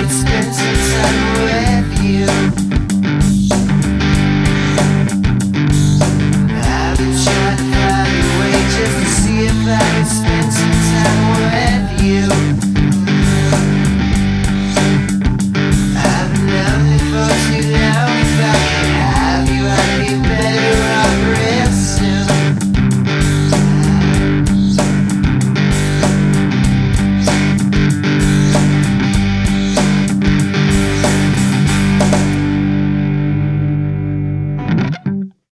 could spend some time with you.